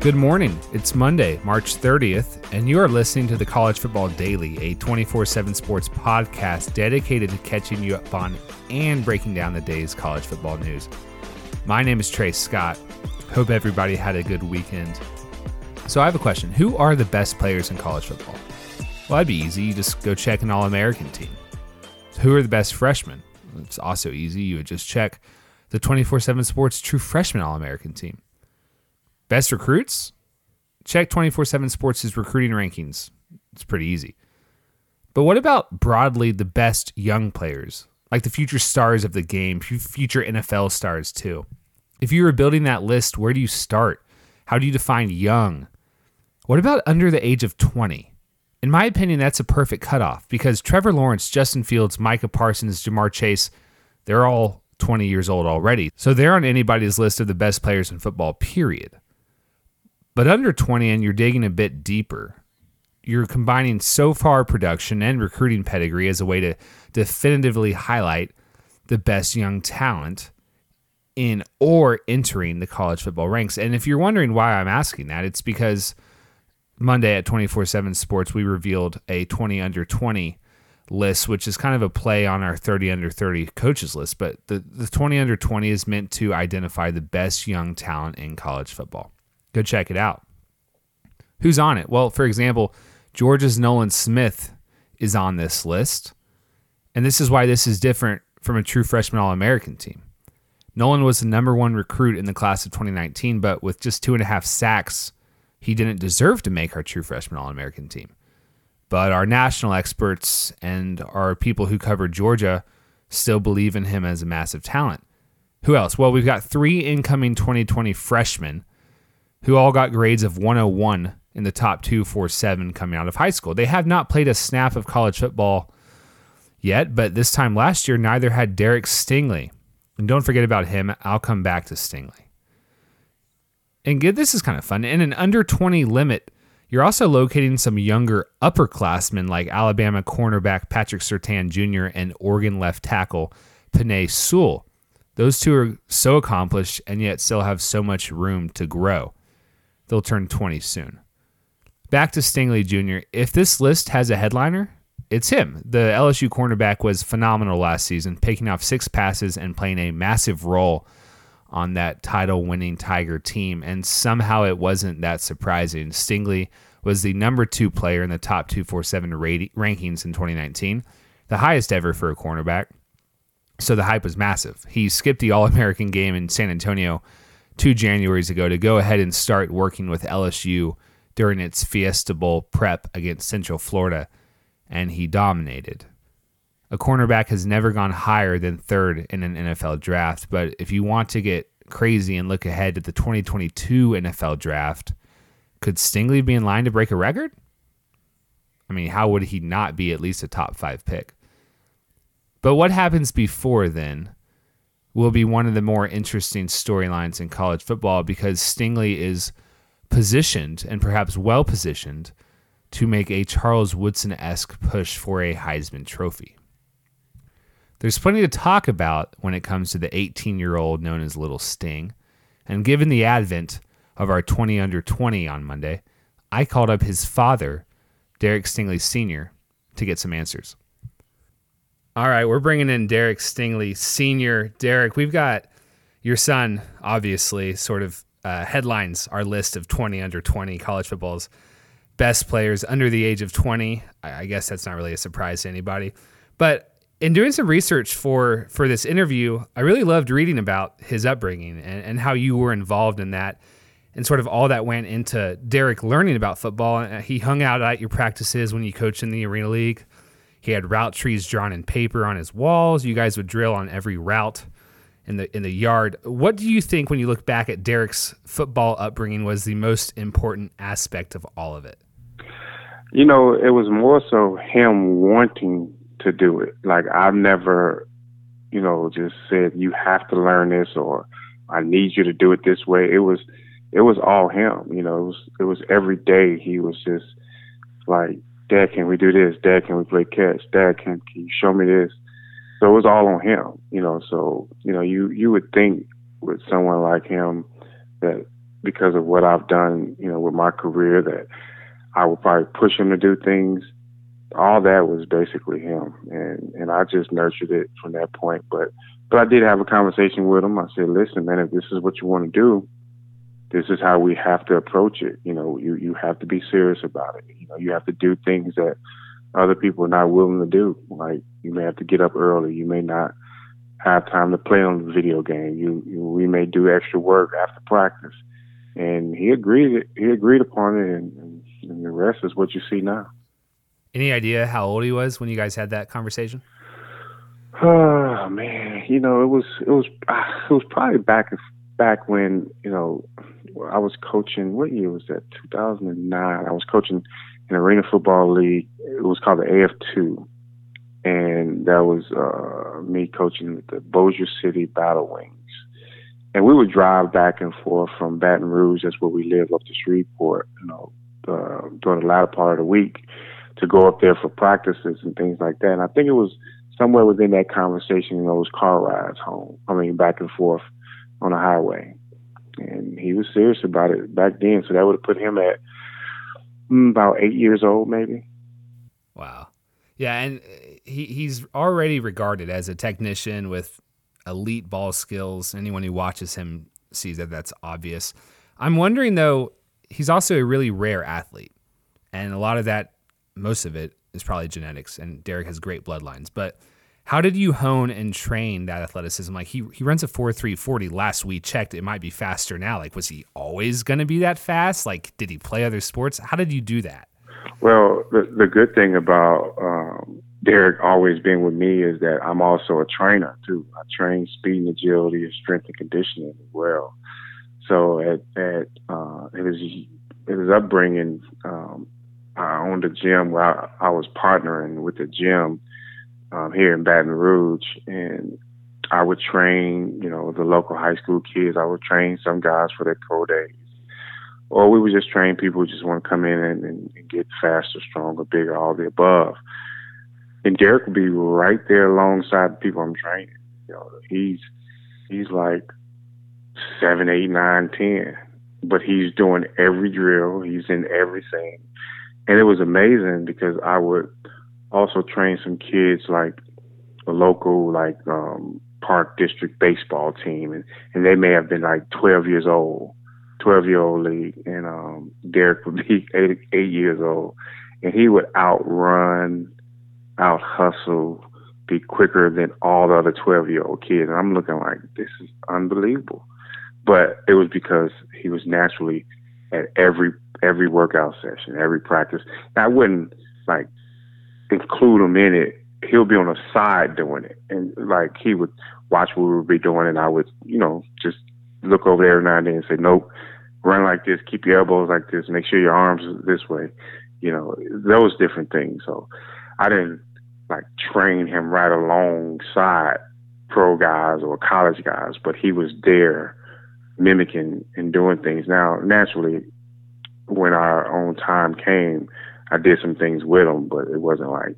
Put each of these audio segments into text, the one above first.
Good morning. It's Monday, March 30th, and you are listening to the College Football Daily, a 24 7 sports podcast dedicated to catching you up on and breaking down the day's college football news. My name is Trey Scott. Hope everybody had a good weekend. So, I have a question Who are the best players in college football? Well, that'd be easy. You just go check an All American team. Who are the best freshmen? It's also easy. You would just check the 24 7 sports true freshman All American team. Best recruits? Check 24 7 Sports' recruiting rankings. It's pretty easy. But what about broadly the best young players, like the future stars of the game, future NFL stars too? If you were building that list, where do you start? How do you define young? What about under the age of 20? In my opinion, that's a perfect cutoff because Trevor Lawrence, Justin Fields, Micah Parsons, Ja'Marr Chase, they're all 20 years old already. So they're on anybody's list of the best players in football, period. But under 20 and you're digging a bit deeper, you're combining so far production and recruiting pedigree as a way to definitively highlight the best young talent in or entering the college football ranks. And if you're wondering why I'm asking that, it's because Monday at 24 7 Sports, we revealed a 20 under 20 list, which is kind of a play on our 30 under 30 coaches list. But the, the 20 under 20 is meant to identify the best young talent in college football. Go check it out. Who's on it? Well, for example, Georgia's Nolan Smith is on this list. And this is why this is different from a true freshman All American team. Nolan was the number one recruit in the class of 2019, but with just two and a half sacks, he didn't deserve to make our true freshman All American team. But our national experts and our people who cover Georgia still believe in him as a massive talent. Who else? Well, we've got three incoming 2020 freshmen who all got grades of 101 in the top 247 coming out of high school. They have not played a snap of college football yet, but this time last year, neither had Derek Stingley. And don't forget about him. I'll come back to Stingley. And get this is kind of fun. In an under 20 limit, you're also locating some younger upperclassmen like Alabama cornerback Patrick Surtain Jr. and Oregon left tackle Penei Sewell. Those two are so accomplished and yet still have so much room to grow. They'll turn 20 soon. Back to Stingley Jr. If this list has a headliner, it's him. The LSU cornerback was phenomenal last season, picking off six passes and playing a massive role on that title winning Tiger team. And somehow it wasn't that surprising. Stingley was the number two player in the top 247 rankings in 2019, the highest ever for a cornerback. So the hype was massive. He skipped the All American game in San Antonio two Januaries ago to go ahead and start working with LSU during its Fiesta Bowl prep against Central Florida, and he dominated. A cornerback has never gone higher than third in an NFL draft, but if you want to get crazy and look ahead to the 2022 NFL draft, could Stingley be in line to break a record? I mean, how would he not be at least a top five pick? But what happens before then? Will be one of the more interesting storylines in college football because Stingley is positioned and perhaps well positioned to make a Charles Woodson esque push for a Heisman Trophy. There's plenty to talk about when it comes to the 18 year old known as Little Sting, and given the advent of our 20 under 20 on Monday, I called up his father, Derek Stingley Sr., to get some answers. All right, we're bringing in Derek Stingley, senior. Derek, we've got your son, obviously, sort of uh, headlines our list of 20 under 20 college football's best players under the age of 20. I guess that's not really a surprise to anybody. But in doing some research for for this interview, I really loved reading about his upbringing and, and how you were involved in that and sort of all that went into Derek learning about football. He hung out at your practices when you coached in the Arena League. He had route trees drawn in paper on his walls. You guys would drill on every route in the in the yard. What do you think when you look back at Derek's football upbringing was the most important aspect of all of it? You know, it was more so him wanting to do it. Like I've never you know, just said you have to learn this or I need you to do it this way. It was it was all him. You know, it was it was every day he was just like, Dad, can we do this? Dad, can we play catch? Dad, can, can you show me this? So it was all on him, you know. So you know, you you would think with someone like him that because of what I've done, you know, with my career, that I would probably push him to do things. All that was basically him, and and I just nurtured it from that point. But but I did have a conversation with him. I said, listen, man, if this is what you want to do, this is how we have to approach it. You know, you you have to be serious about it. You know, you have to do things that other people are not willing to do. Like you may have to get up early. You may not have time to play on the video game. You, you we may do extra work after practice. And he agreed. He agreed upon it, and, and, the rest is what you see now. Any idea how old he was when you guys had that conversation? Oh man, you know it was it was ah, it was probably back back when you know I was coaching. What year was that? 2009. I was coaching an arena football league. It was called the AF2, and that was uh, me coaching the Bossier City Battle Wings. And we would drive back and forth from Baton Rouge, that's where we live, up to Shreveport, you know, uh, during the latter part of the week to go up there for practices and things like that. And I think it was somewhere within that conversation, know, those car rides home. I mean, back and forth on the highway. And he was serious about it back then. So that would have put him at mm, about eight years old, maybe. Wow. Yeah. And he, he's already regarded as a technician with elite ball skills. Anyone who watches him sees that that's obvious. I'm wondering, though, he's also a really rare athlete. And a lot of that, most of it, is probably genetics. And Derek has great bloodlines. But how did you hone and train that athleticism? Like he he runs a four three forty. Last we checked, it might be faster now. Like was he always going to be that fast? Like did he play other sports? How did you do that? Well, the the good thing about um, Derek always being with me is that I'm also a trainer too. I train speed and agility and strength and conditioning as well. So at at uh, his his upbringing, um, I owned a gym where I, I was partnering with the gym um, here in Baton Rouge, and I would train, you know, the local high school kids. I would train some guys for their co days, or we would just train people who just want to come in and, and, and get faster, stronger, bigger, all the above. And Derek would be right there alongside the people I'm training. You know, he's he's like seven, eight, nine, ten, but he's doing every drill. He's in everything, and it was amazing because I would also trained some kids like a local like um park district baseball team and, and they may have been like twelve years old. Twelve year old league and um Derek would be eight eight years old and he would outrun, out hustle, be quicker than all the other twelve year old kids. And I'm looking like this is unbelievable. But it was because he was naturally at every every workout session, every practice. I wouldn't like include him in it, he'll be on the side doing it. And like he would watch what we would be doing and I would, you know, just look over there now and then and say, Nope, run like this, keep your elbows like this, make sure your arms this way. You know, those different things. So I didn't like train him right alongside pro guys or college guys, but he was there mimicking and doing things. Now, naturally, when our own time came, I did some things with him, but it wasn't like,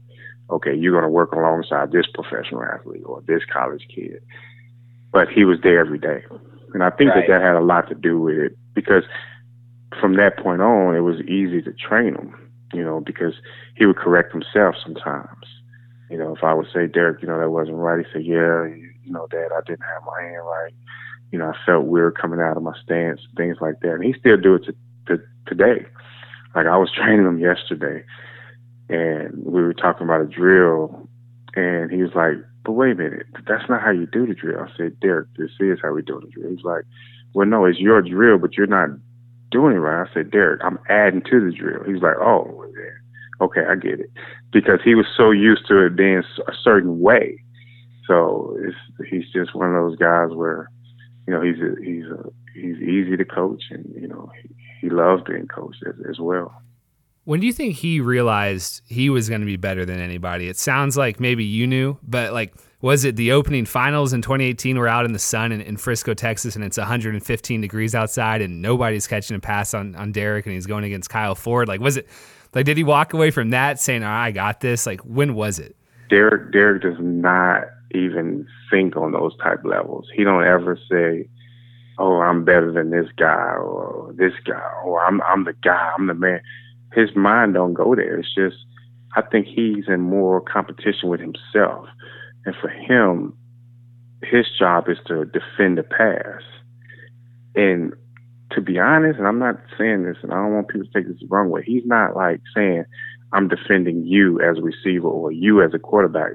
okay, you're going to work alongside this professional athlete or this college kid. But he was there every day. And I think right. that that had a lot to do with it because from that point on, it was easy to train him, you know, because he would correct himself sometimes. You know, if I would say, Derek, you know, that wasn't right, he'd say, yeah, you know, Dad, I didn't have my hand right. You know, I felt weird coming out of my stance, things like that. And he still do it to, to today. Like I was training him yesterday, and we were talking about a drill, and he was like, "But wait a minute, that's not how you do the drill." I said, "Derek, this is how we do the drill." He's like, "Well, no, it's your drill, but you're not doing it right." I said, "Derek, I'm adding to the drill." He's like, "Oh, yeah. okay, I get it," because he was so used to it being a certain way. So he's just one of those guys where, you know, he's a, he's a, he's easy to coach, and you know, he, he loves being coached as, as well. When do you think he realized he was going to be better than anybody? It sounds like maybe you knew, but like was it the opening finals in 2018? We're out in the sun in, in, Frisco, Texas, and it's 115 degrees outside, and nobody's catching a pass on, on Derek, and he's going against Kyle Ford. Like, was it like did he walk away from that saying, oh, "I got this"? Like, when was it? Derek Derek does not even think on those type levels. He don't ever say, "Oh, I'm better than this guy," or "This guy," or "I'm I'm the guy, I'm the man." His mind don't go there. It's just I think he's in more competition with himself and for him, his job is to defend the pass. And to be honest, and I'm not saying this, and I don't want people to take this the wrong way. He's not like saying, I'm defending you as a receiver or you as a quarterback.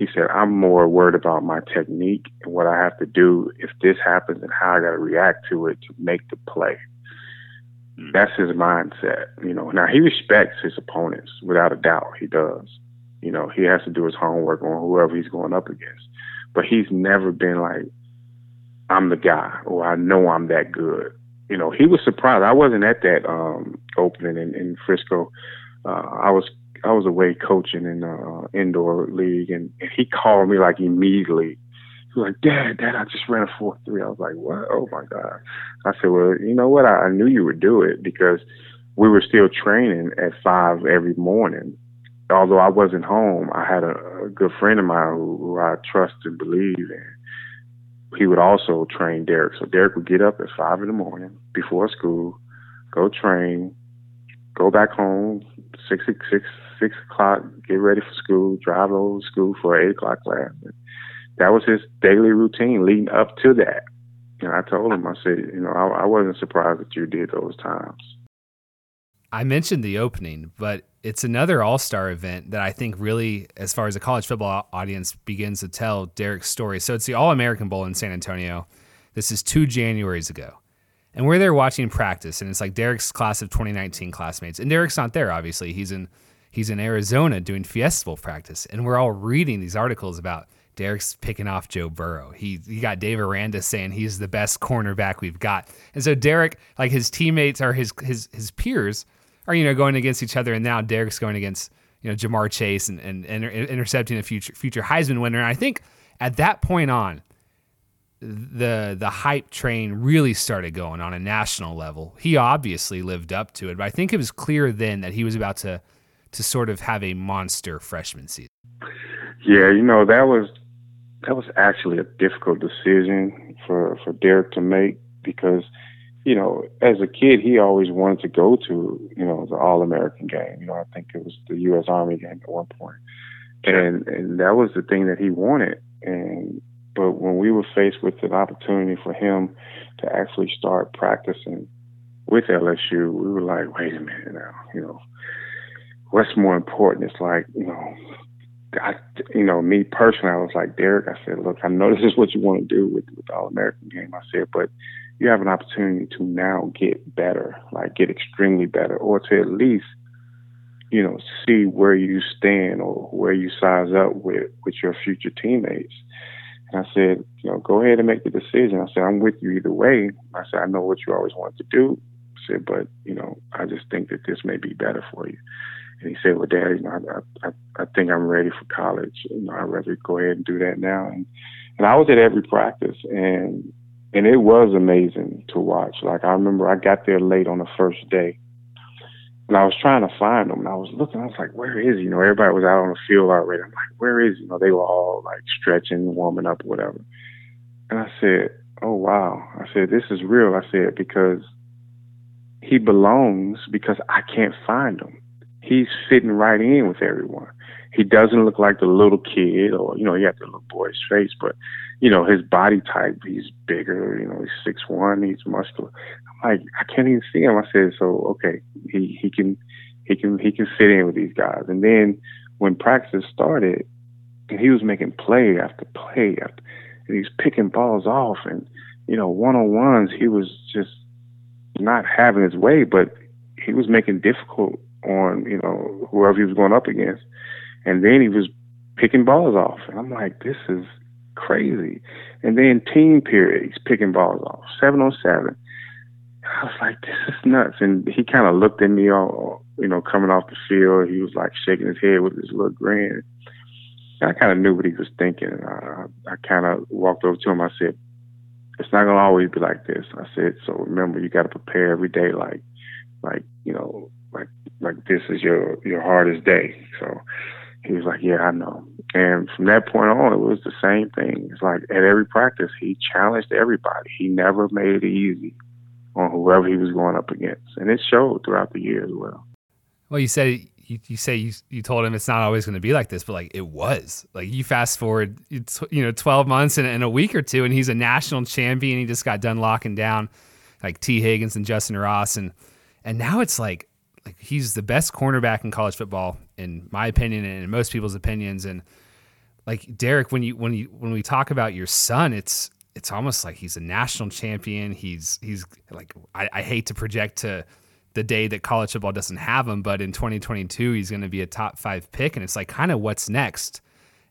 He said, I'm more worried about my technique and what I have to do if this happens and how I got to react to it to make the play. Hmm. That's his mindset, you know. Now he respects his opponents without a doubt. He does. You know, he has to do his homework on whoever he's going up against. But he's never been like, I'm the guy, or I know I'm that good. You know, he was surprised. I wasn't at that um, opening in, in Frisco. Uh, I was I was away coaching in the uh, indoor league, and, and he called me like immediately. He was like, "Dad, Dad, I just ran a four three. I was like, "What? Oh my god!" I said, "Well, you know what? I, I knew you would do it because we were still training at five every morning, although I wasn't home, I had a, a good friend of mine who, who I trust and believe in. He would also train Derek. So Derek would get up at five in the morning before school, go train, go back home, six six six o'clock, get ready for school, drive over to school for eight o'clock class. And that was his daily routine leading up to that. And I told him, I said, you know, I, I wasn't surprised that you did those times. I mentioned the opening, but it's another All Star event that I think really, as far as a college football audience, begins to tell Derek's story. So it's the All American Bowl in San Antonio. This is two Januaries ago. And we're there watching practice, and it's like Derek's class of 2019 classmates. And Derek's not there, obviously. He's in he's in Arizona doing Fiesta practice. And we're all reading these articles about Derek's picking off Joe Burrow. He he got Dave Aranda saying he's the best cornerback we've got. And so Derek, like his teammates or his his his peers, are you know going against each other, and now Derek's going against you know Ja'Marr Chase and, and, and intercepting a future future Heisman winner. And I think at that point on, the the hype train really started going on a national level. He obviously lived up to it, but I think it was clear then that he was about to to sort of have a monster freshman season. Yeah, you know that was that was actually a difficult decision for for Derek to make because you know, as a kid, he always wanted to go to, you know, the All American game. You know, I think it was the U.S. Army game at one point, and and that was the thing that he wanted. And but when we were faced with an opportunity for him to actually start practicing with LSU, we were like, wait a minute now, you know, what's more important? It's like, you know, I, you know, me personally, I was like, Derek, I said, look, I know this is what you want to do with, with the All American game. I said, but you have an opportunity to now get better, like get extremely better, or to at least, you know, see where you stand or where you size up with with your future teammates. And I said, you know, go ahead and make the decision. I said, I'm with you either way. I said, I know what you always wanted to do. I said, but you know, I just think that this may be better for you. And he said, well, Dad, you know, I, I, I think I'm ready for college. You know, I'd rather go ahead and do that now. And and I was at every practice, and and it was amazing to watch. Like I remember I got there late on the first day, and I was trying to find him, and I was looking. I was like, "Where is he?" You know, everybody was out on the field already. I'm like, "Where is he?" You know, they were all like stretching, warming up, whatever. And I said, "Oh wow!" I said, "This is real." I said because he belongs because I can't find him. He's fitting right in with everyone. He doesn't look like the little kid, or you know, he has the little boy's face, but you know, his body type, he's bigger, you know, he's six one, he's muscular. I'm like, I can't even see him. I said, so okay, he he can he can he can fit in with these guys. And then when practice started, and he was making play after play after, and he's picking balls off, and you know, one on ones, he was just not having his way, but he was making difficult on you know whoever he was going up against, and then he was picking balls off, and I'm like, this is crazy. And then team period, he's picking balls off, seven on seven. I was like, this is nuts. And he kind of looked at me all, you know, coming off the field. He was like shaking his head with his little grin. And I kind of knew what he was thinking. I, I kind of walked over to him. I said, "It's not gonna always be like this." I said, "So remember, you got to prepare every day, like, like you know, like like this is your your hardest day." So he was like, "Yeah, I know." And from that point on, it was the same thing. It's like at every practice, he challenged everybody. He never made it easy on whoever he was going up against, and it showed throughout the year as well. Well, you said you, you say you, you told him it's not always going to be like this, but like it was. Like you fast forward, it's, you know, 12 months and, and a week or two, and he's a national champion. He just got done locking down like Tee Higgins and Justyn Ross, and and now it's like like he's the best cornerback in college football, in my opinion, and in most people's opinions. And like Derek, when you when you when we talk about your son, it's it's almost like he's a national champion. He's he's like I, I hate to project to the day that college football doesn't have him, but in 2022 he's going to be a top five pick, and it's like kind of what's next.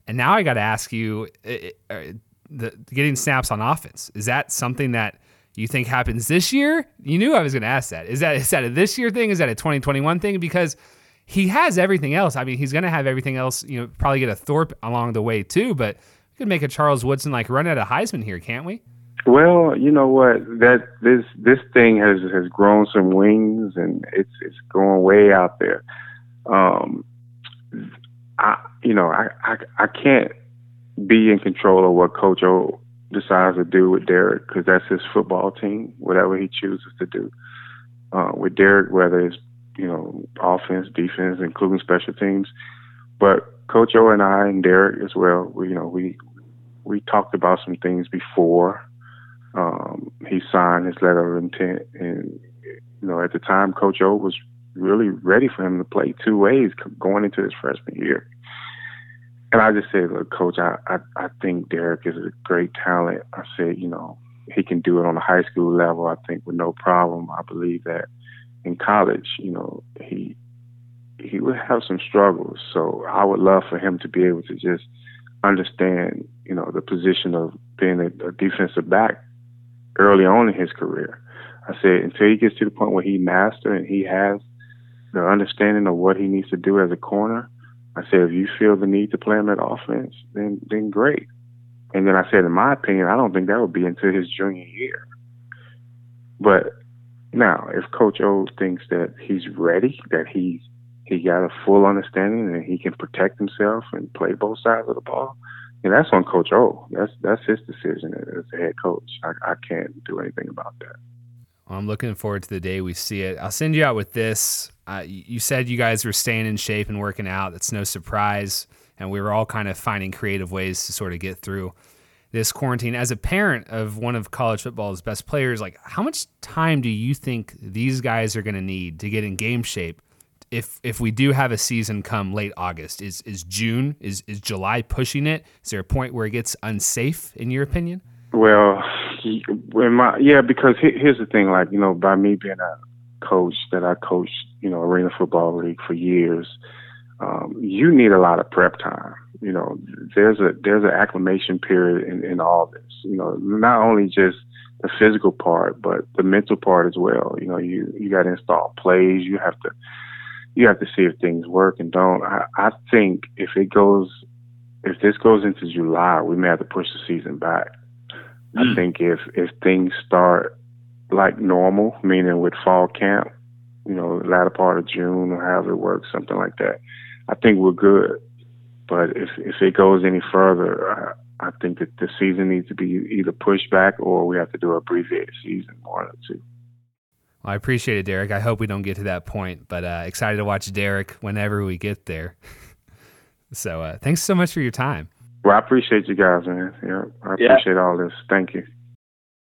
And now I got to ask you, uh, the getting snaps on offense is that something that you think happens this year? You knew I was going to ask that. Is that is that a this year thing? Is that a 2021 thing? Because he has everything else. I mean, he's going to have everything else. You know, probably get a Thorpe along the way too, but we could make a Charles Woodson like run at a Heisman here, can't we? Well, you know what? That this this thing has has grown some wings and it's it's going way out there. Um, I you know I I, I can't be in control of what Coach O decides to do with Derek because that's his football team. Whatever he chooses to do uh, with Derek, whether it's you know offense, defense, including special teams, but Coach O and I and Derek as well. We you know we we talked about some things before um, he signed his letter of intent, and you know, at the time, Coach O was really ready for him to play two ways going into his freshman year. And I just said, look, Coach, I, I, I think Derek is a great talent. I said, you know, he can do it on a high school level. I think with no problem. I believe that in college, you know, he he would have some struggles. So I would love for him to be able to just understand, you know, the position of being a, a defensive back early on in his career. I said until he gets to the point where he masters and he has the understanding of what he needs to do as a corner. I said if you feel the need to play him at offense, then then great. And then I said, in my opinion, I don't think that would be until his junior year. But now, if Coach O thinks that he's ready, that he's he got a full understanding and he can protect himself and play both sides of the ball, and that's on Coach O. That's that's his decision as a head coach. I, I can't do anything about that. Well, I'm looking forward to the day we see it. I'll send you out with this. Uh, you said you guys were staying in shape and working out. That's no surprise. And we were all kind of finding creative ways to sort of get through this quarantine. As a parent of one of college football's best players, like how much time do you think these guys are going to need to get in game shape if if we do have a season come late August, is is June is is July pushing it? Is there a point where it gets unsafe in your opinion? Well, when my yeah, because here's the thing, like you know, by me being a coach that I coached, you know, arena football league for years, um, you need a lot of prep time. You know, there's a there's an acclimation period in, in all this. You know, not only just the physical part, but the mental part as well. You know, you you got to install plays. You have to you have to see if things work and don't. I, I think if it goes, if this goes into July, we may have to push the season back. Mm. I think if if things start like normal, meaning with fall camp, you know, latter part of June or however it works, something like that, I think we're good. But if if it goes any further, I, I think that the season needs to be either pushed back or we have to do a abbreviated season, one or two. Well, I appreciate it, Derek. I hope we don't get to that point, but uh, excited to watch Derek whenever we get there. so uh, thanks so much for your time. Well, I appreciate you guys, man. Yeah, I appreciate yeah. all this. Thank you.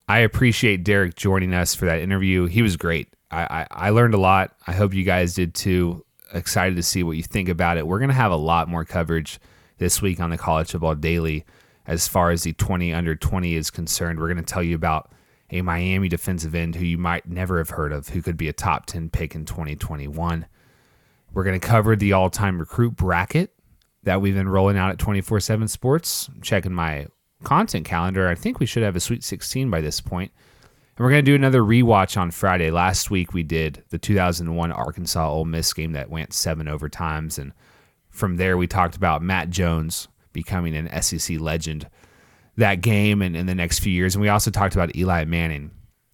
I appreciate Derek joining us for that interview. He was great. I, I, I learned a lot. I hope you guys did too. Excited to see what you think about it. We're going to have a lot more coverage this week on the College Football Daily as far as the 20 under 20 is concerned. We're going to tell you about a Miami defensive end who you might never have heard of, who could be a top 10 pick in 2021. We're going to cover the all time recruit bracket that we've been rolling out at 24 7 Sports. I'm checking my content calendar. I think we should have a Sweet 16 by this point. And we're going to do another rewatch on Friday. Last week we did the 2001 Arkansas Ole Miss game that went seven overtimes. And from there we talked about Matt Jones becoming an SEC legend that game and in the next few years. And we also talked about Eli Manning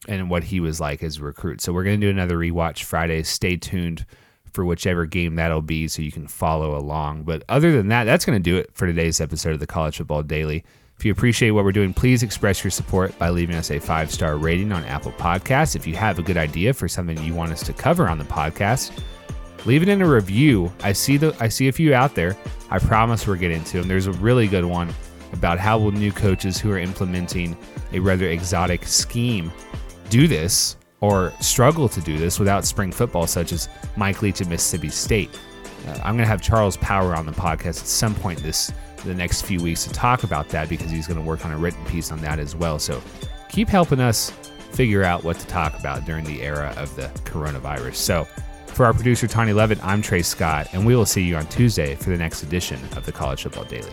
and what he was like as a recruit. So we're going to do another rewatch Friday. Stay tuned for whichever game that'll be so you can follow along. But other than that, that's going to do it for today's episode of the College Football Daily. If you appreciate what we're doing, please express your support by leaving us a five star rating on Apple Podcasts. If you have a good idea for something you want us to cover on the podcast, leave it in a review. I see the I see a few out there. I promise we're getting to them. There's a really good one about how will new coaches who are implementing a rather exotic scheme do this or struggle to do this without spring football, such as Mike Leach at Mississippi State. Uh, I'm going to have Charles Power on the podcast at some point this the next few weeks to talk about that because he's going to work on a written piece on that as well. So keep helping us figure out what to talk about during the era of the coronavirus. So for our producer Tony Levitt, I'm Trey Scott, and we will see you on Tuesday for the next edition of the College Football Daily.